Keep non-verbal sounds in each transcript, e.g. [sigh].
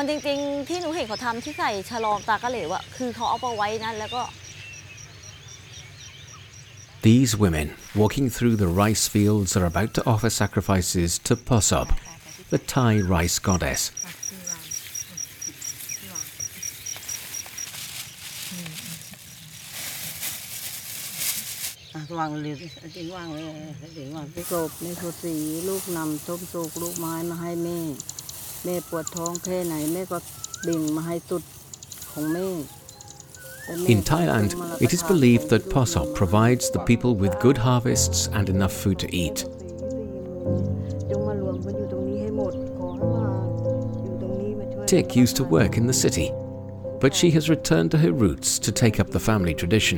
มันจริง ๆ ที่หนูเห็นเขาทำที่ใส่ฉลอมตากระเหลวอะคือเขาเอาไปไว้นั่นแล้วก็ These women walking through the rice fields are about to offer sacrifices to Posop, the Thai rice goddess. มสุกลูกไม้มาให้แม่ แม่ปวดท้องแค่ไหนแม่ก็ดิ่งมาให้ตุดของแม่แต่แม่ In Thailand, it is believed that Posop provides the people with good harvests and enough food to eat. จงมารวมกันอยู่ตรงนี้ให้หมดขอให้มาอยู่ตรงนี้มาช่วย Tick used to work in the city, but she has returned to her roots to take up the family tradition.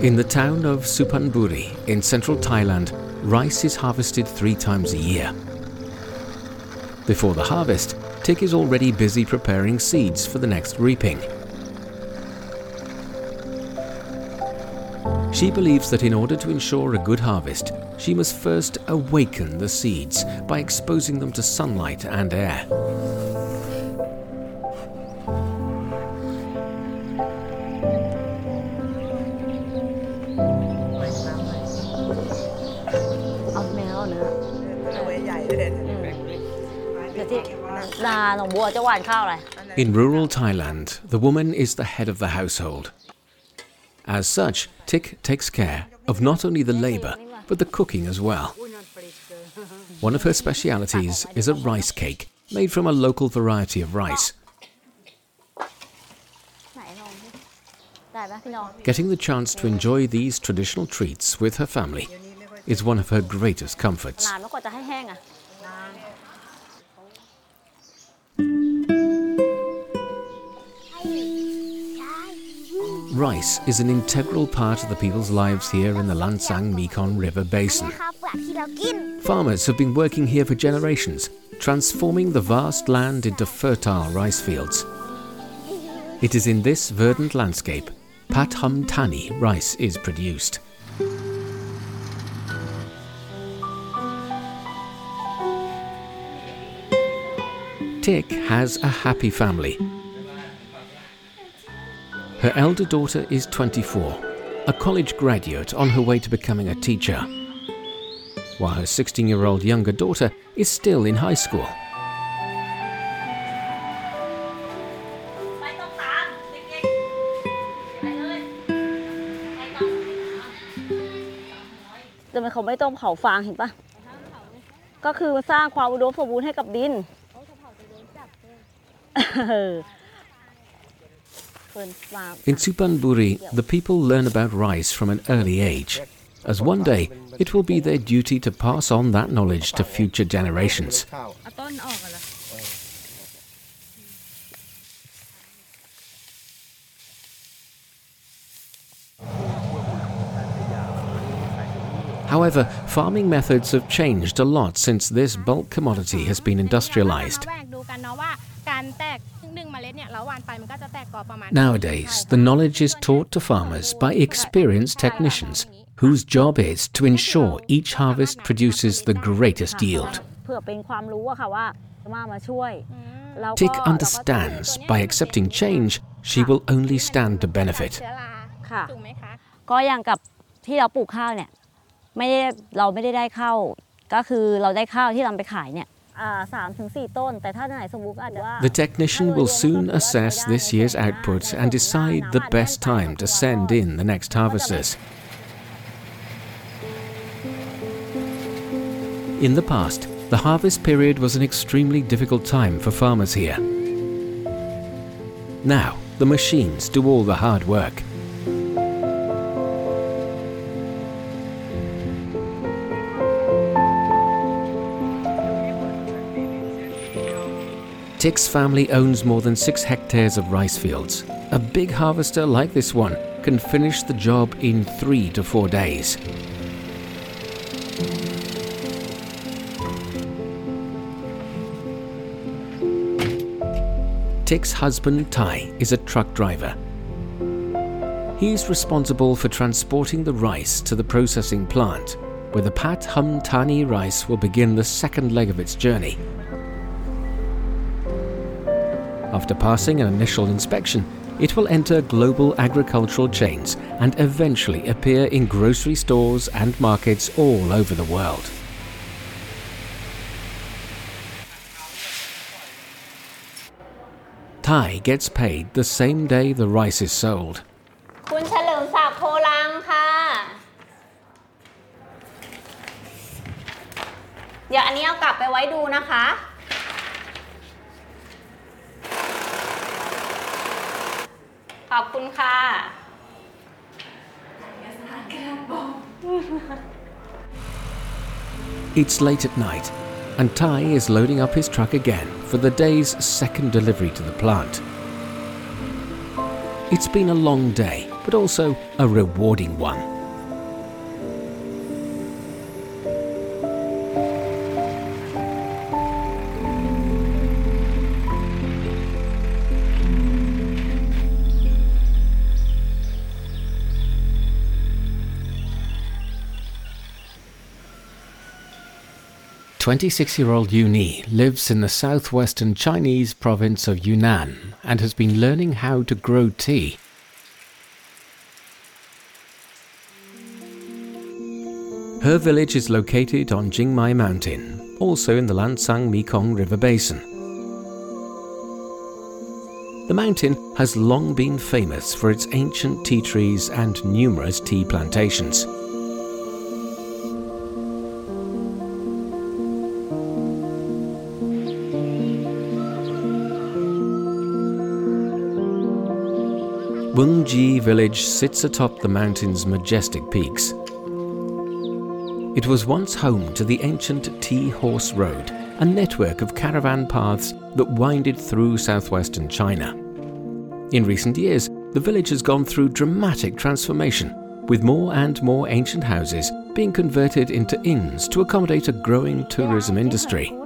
In the town of Supanburi in central Thailand, rice is harvested three times a year. Before the harvest, Tik is already busy preparing seeds for the next reaping. She believes that in order to ensure a good harvest, she must first awaken the seeds by exposing them to sunlight and air. จะหวานข้าวอะไร In rural Thailand, the woman is the head of the household. As such, Tik takes care of not only the labor, but the cooking as well. One of her specialities is a rice cake made from a local variety of rice. ไหนลองดิได้ไหมพี่น้อง Getting the chance to enjoy these traditional treats with her family is one of her greatest comforts. rice is an integral part of the people's lives here in the Lancang Mekong River Basin. Farmers have been working here for generations, transforming the vast land into fertile rice fields. It is in this verdant landscape Pathum Thani rice is produced. Tick has a happy family Her elder daughter is 24, a college graduate on her way to becoming a teacher while her 16 year old younger daughter is still in high school. ไปตรงกลางเด็กๆไปเลยไปต่อแต่มันเขาไม่ต้องเผาฟางเห็นปะก็คือสร้างความอุดมสมบูรณ์ให้กับดินเออเฟิร์นฟาร์ม in Supanburi, the people learn about rice from an early age, as one day it will be their duty to pass on that knowledge to future generations. However, farming methods have changed a lot since this bulk commodity has been industrialized. แวกดูกันเนาะว่าการแตกหนึ่งเมล็ดเนี่ยเราหว่านไปมันก็จะแตกกอประมาณ Nowadays, the knowledge is taught to farmers by experienced technicians whose job is to ensure each harvest produces the greatest yield. เพื่อเป็นความรู้อะค่ะว่ามามาช่วยแล้วก็ Tick understands by accepting change, she will only stand to benefit. เชื้อรา ค่ะ ถูกไหมคะ ก็อย่างกับที่เราปลูกข้าวเนี่ยไม่ได้เราไม่ได้ได้ข้าวก็คือเราได้ข้าวที่เราไปขายเนี่ย the technician will soon assess this year's output and decide the best time to send in the next harvesters. In the past, the harvest period was an extremely difficult time for farmers here. Now, the machines do all the hard work. Tick's family owns more than six hectares of rice fields. A big harvester like this one can finish the job in three to four days. Tick's husband, Ty, is a truck driver. he is responsible for transporting the rice to the processing plant, where the Pathum Thani rice will begin the second leg of its journey. After passing an initial inspection, it will enter global agricultural chains and eventually appear in grocery stores and markets all over the world. Thai gets paid the same day the rice is sold. อันนี้เอากลับไปไว้ดู[laughs] นะคะ ขอบคุณค่ะ It's late at night, and Thai is loading up his truck again for the day's second delivery to the plant. It's been a long day, but also a rewarding one. Twenty-six-year-old Yuni lives in the southwestern Chinese province of Yunnan and has been learning how to grow tea. Her village is located on Jingmai Mountain, also in the Lancang Mekong River basin. The mountain has long been famous for its ancient tea trees and numerous tea plantations. Wengji village sits atop the mountain's majestic peaks. It was once home to the ancient Tea Horse Road, a network of caravan paths that winded through southwestern China. In recent years, the village has gone through dramatic transformation, with more and more ancient houses being converted into inns to accommodate a growing tourism industry. [laughs]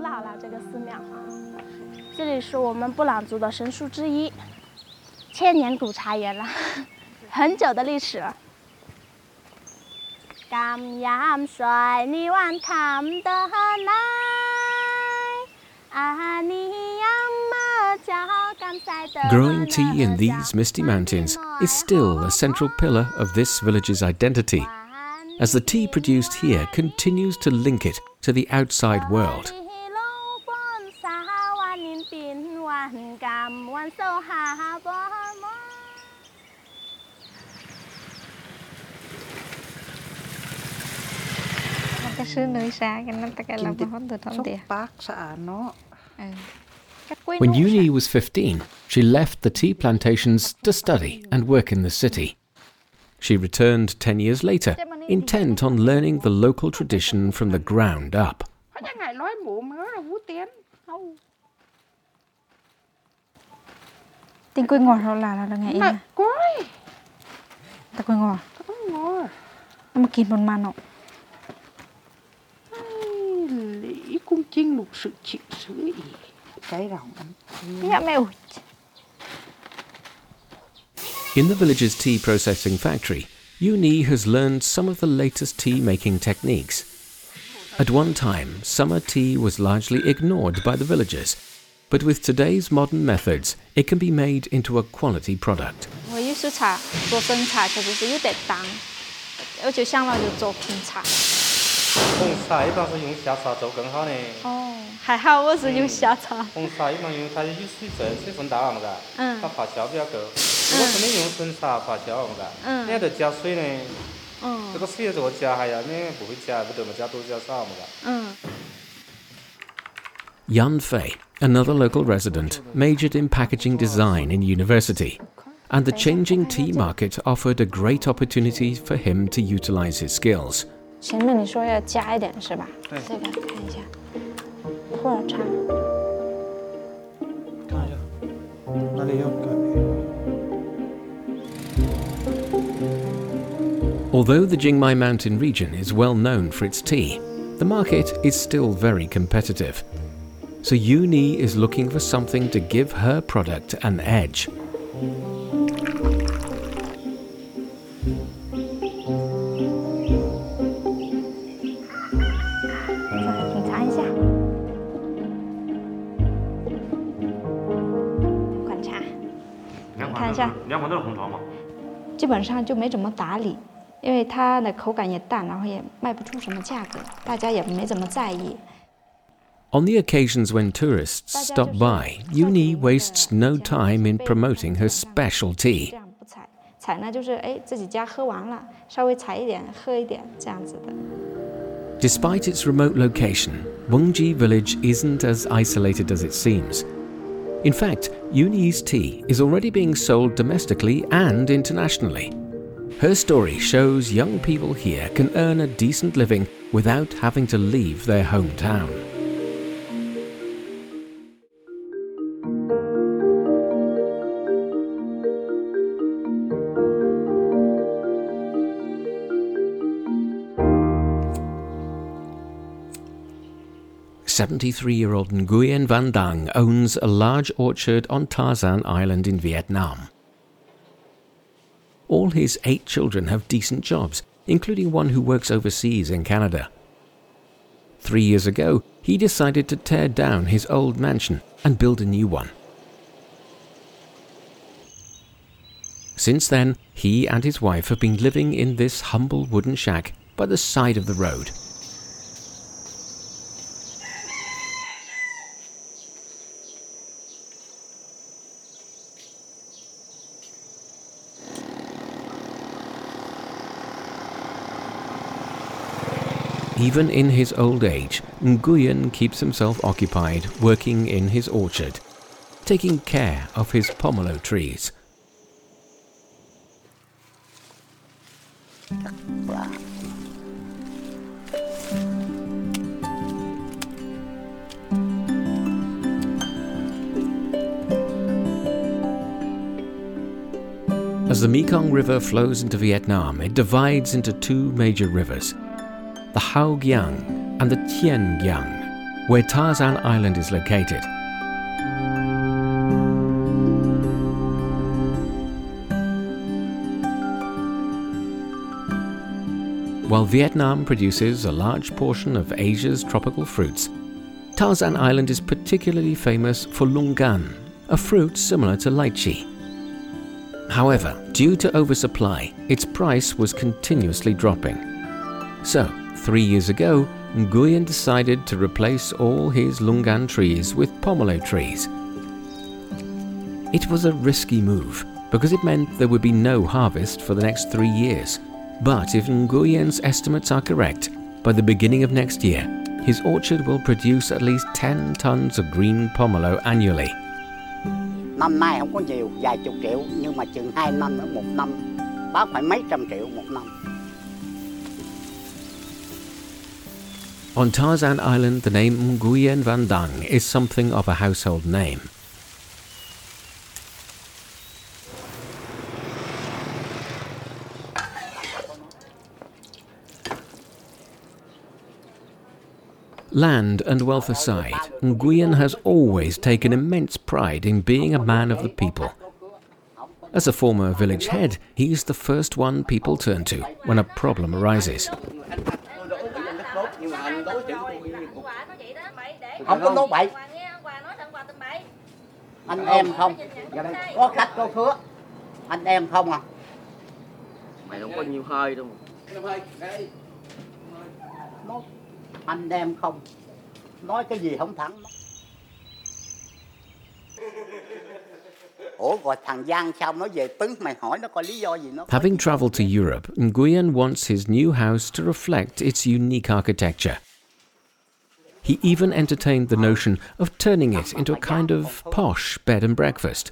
这里是我们布朗族的神树之一。[laughs] Growing tea in these misty mountains is still a central pillar of this village's identity, as the tea produced here continues to link it to the outside world. Nakasunoy siya, ganun tagal lang ako When Yuni was 15, she left the tea plantations to study and work in the city. She returned 10 years later, intent on learning the local tradition from the ground up. Tiếng quê ngọt nó là là ngày em. Ta quê ngọt. Ta quê ngọt. Nó mà kìm một màn ạ cũng sự chịu sự ý cái In the village's tea processing factory, Yuni has learned some of the latest tea making techniques. At one time, summer tea was largely ignored by the villagers, but with today's modern methods, it can be made into a quality product. 我椰树茶做生茶，其实是有点淡，而且香料就做红茶。红茶一般是用下茶做更好的。哦还好我是有下茶红茶一般用它有水分，水分大嘛嘎，嗯它发酵比较够。如果是你用纯茶发酵嘛嘎，嗯你还得加水呢。这嗯个水如果加下呀，你不会加不得嘛，加多加少嘛嘎。嗯 Yan Fei, another local resident, majored in packaging design in university, and the changing tea market offered a great opportunity for him to utilize his skills. 前面你说要加一点是吧对这个看一下普洱茶看一下，哪里有改？ Although the Jingmai Mountain region is well known for its tea, the market is still very competitive. So Uni is looking for something to give her product an edge. 基本上就没怎么打理，因为它的口感也淡，然后也卖不出什么价格，大家也没怎么在意。On the occasions when tourists stop by, Yuni wastes no time in promoting her specialty. 采呢，就是哎自己家喝完了，稍微采一点喝一点这样子的。Despite its remote location, Wengji village isn't as isolated as it seems. In fact, Yuni's tea is already being sold domestically and internationally. Her story shows young people here can earn a decent living without having to leave their hometown. Seventy-three-year-old Nguyen Van Dang owns a large orchard on Tarzan Island in Vietnam. All his eight children have decent jobs, including one who works overseas in Canada. Three years ago, he decided to tear down his old mansion and build a new one. Since then, he and his wife have been living in this humble wooden shack by the side of the road. Even in his old age, Nguyen keeps himself occupied working in his orchard, taking care of his pomelo trees. As the Mekong River flows into Vietnam, it divides into two major rivers the Hau Giang and the Tien Giang, where Tarzan Island is located. While Vietnam produces a large portion of Asia's tropical fruits, Tarzan Island is particularly famous for longan, a fruit similar to lychee. However, due to oversupply, its price was continuously dropping. So, three years ago, Nguyen decided to replace all his longan trees with pomelo trees. It was a risky move because it meant there would be no harvest for the next three years. But if Nguyen's estimates are correct, by the beginning of next year, his orchard will produce at least 10 tons of green pomelo annually. năm nay không có nhiều vài chục triệu nhưng mà chừng hai năm một năm bán phải mấy trăm triệu một năm On Tarzan Island, the name Nguyen Van Dang is something of a household name. Land and wealth aside, Nguyen has always taken immense pride in being a man of the people. As a former village head, he is the first one people turn to when a problem arises. Không có nói bậy. Anh em không? có khách có khứa anh em không à? Mày không có nhiều hơi đâu Nói anh em không. Nói cái gì không thẳng ủa rồi thằng Giang sao nó về tứng mày hỏi nó coi lý do gì nó. Having traveled to Europe, Nguyen wants his new house to reflect its unique architecture. He even entertained the notion of turning it into a kind of posh bed and breakfast.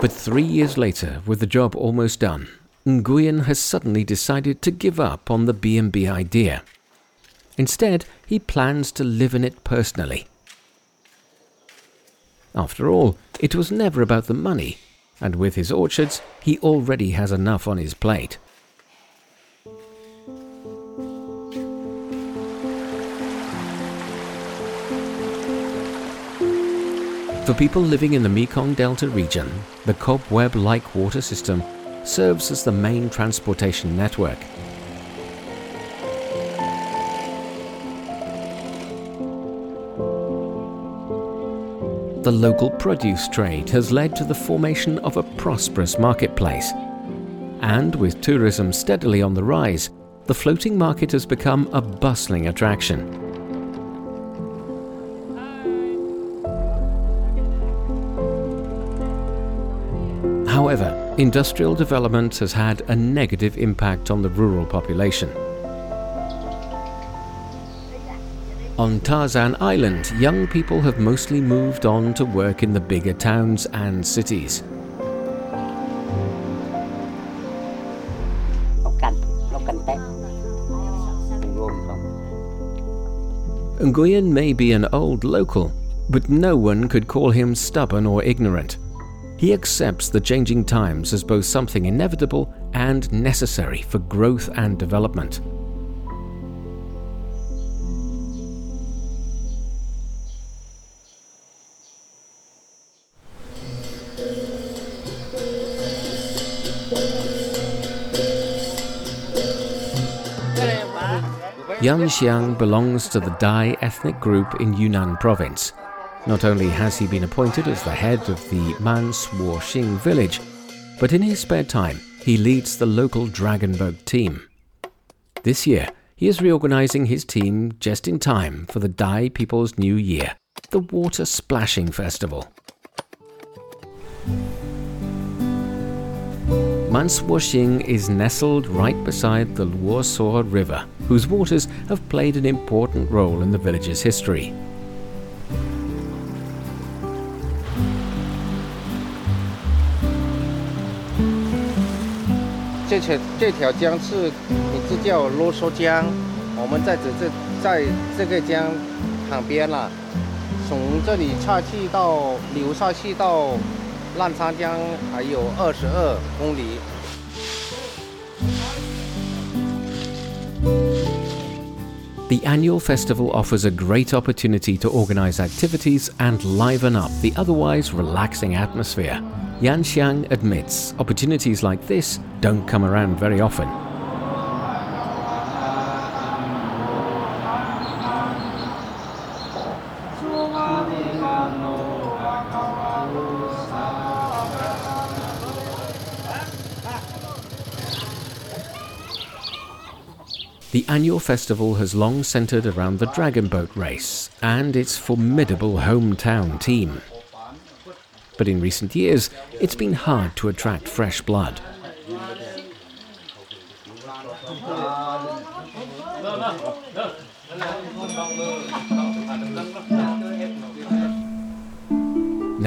But three years later, with the job almost done, Nguyen has suddenly decided to give up on the B&B idea. Instead, he plans to live in it personally. After all, it was never about the money, and with his orchards, he already has enough on his plate. For people living in the Mekong Delta region, the cobweb like water system serves as the main transportation network. The local produce trade has led to the formation of a prosperous marketplace. And with tourism steadily on the rise, the floating market has become a bustling attraction. However, industrial development has had a negative impact on the rural population. On Tarzan Island, young people have mostly moved on to work in the bigger towns and cities. Nguyen may be an old local, but no one could call him stubborn or ignorant. He accepts the changing times as both something inevitable and necessary for growth and development. Yan Xiang belongs to the Dai ethnic group in Yunnan province. Not only has he been appointed as the head of the Man Suo Xing village, but in his spare time he leads the local dragon boat team. This year, he is reorganizing his team just in time for the Dai People's New Year, the Water Splashing Festival. Manshuoxing is nestled right beside the Luosuo River, whose waters have played an important role in the village's history. 这 The annual festival offers a great opportunity to organize activities and liven up the otherwise relaxing atmosphere. Yan Xiang admits opportunities like this don't come around very often. Annual festival has long centered around the Dragon Boat race and its formidable hometown team. But in recent years, it's been hard to attract fresh blood.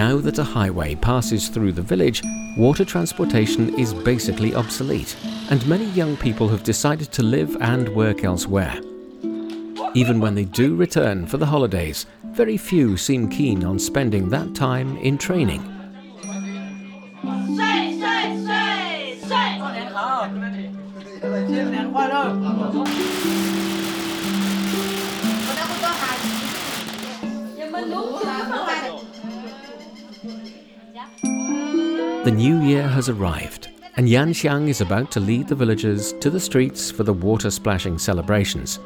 Now that a highway passes through the village, water transportation is basically obsolete, and many young people have decided to live and work elsewhere. Even when they do return for the holidays, very few seem keen on spending that time in training. The new year has arrived, and Yanxiang is about to lead the villagers to the streets for the water splashing celebrations.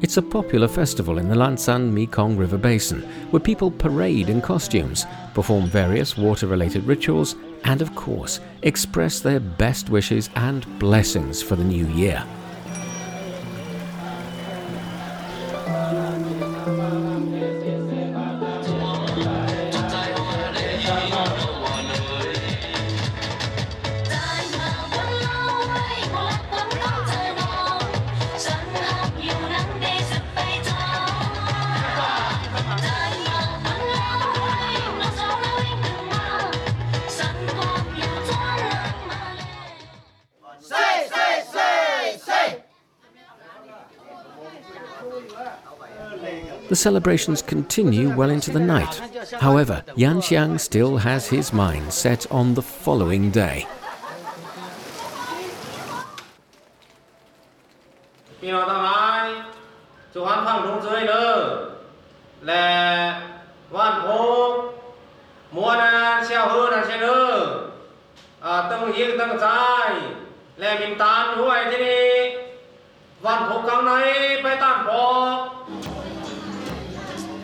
It's a popular festival in the Lancang Mekong River Basin where people parade in costumes, perform various water related rituals, and of course, express their best wishes and blessings for the new year. The celebrations continue well into the night. However, Yan Xiang still has his mind set on the following day.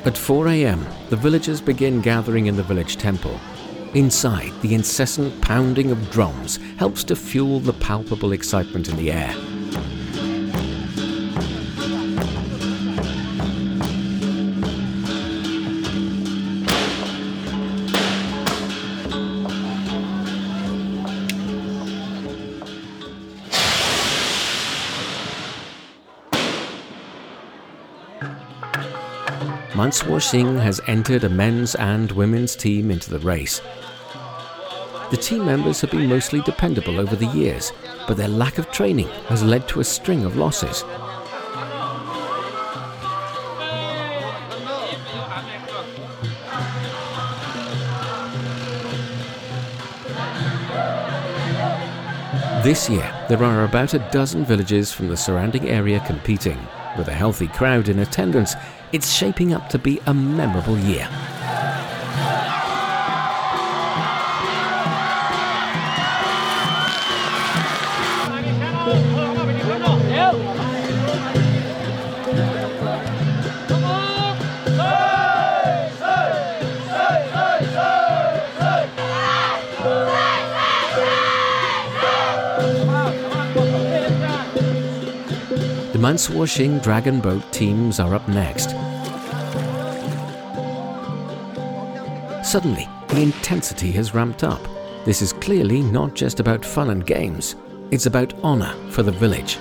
At 4 a.m., the villagers begin gathering in the village temple. Inside, the incessant pounding of drums helps to fuel the palpable excitement in the air. Manshuoxing has entered a men's and women's team into the race. The team members have been mostly dependable over the years, but their lack of training has led to a string of losses. This year, there are about a dozen villages from the surrounding area competing. With a healthy crowd in attendance, it's shaping up to be a memorable year. The Manswar Dragon Boat teams are up next. Suddenly, the intensity has ramped up. This is clearly not just about fun and games, it's about honour for the village.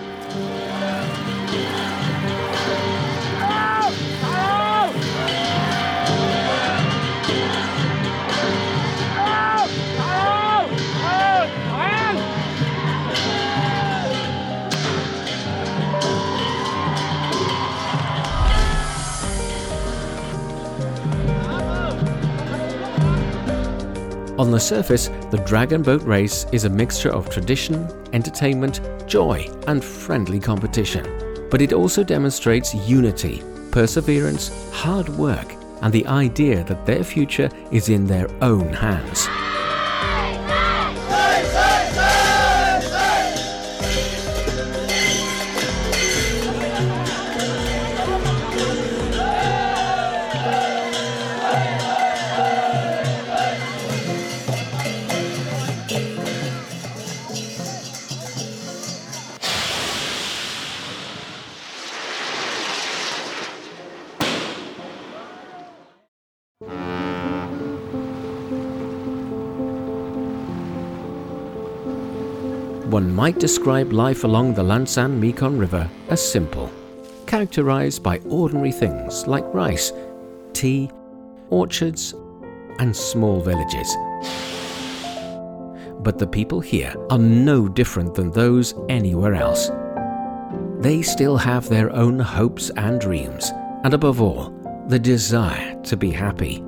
On the surface, the Dragon Boat Race is a mixture of tradition, entertainment, joy, and friendly competition. But it also demonstrates unity, perseverance, hard work, and the idea that their future is in their own hands. One might describe life along the Lancang Mekong River as simple, characterized by ordinary things like rice, tea, orchards, and small villages. But the people here are no different than those anywhere else. They still have their own hopes and dreams, and above all, the desire to be happy.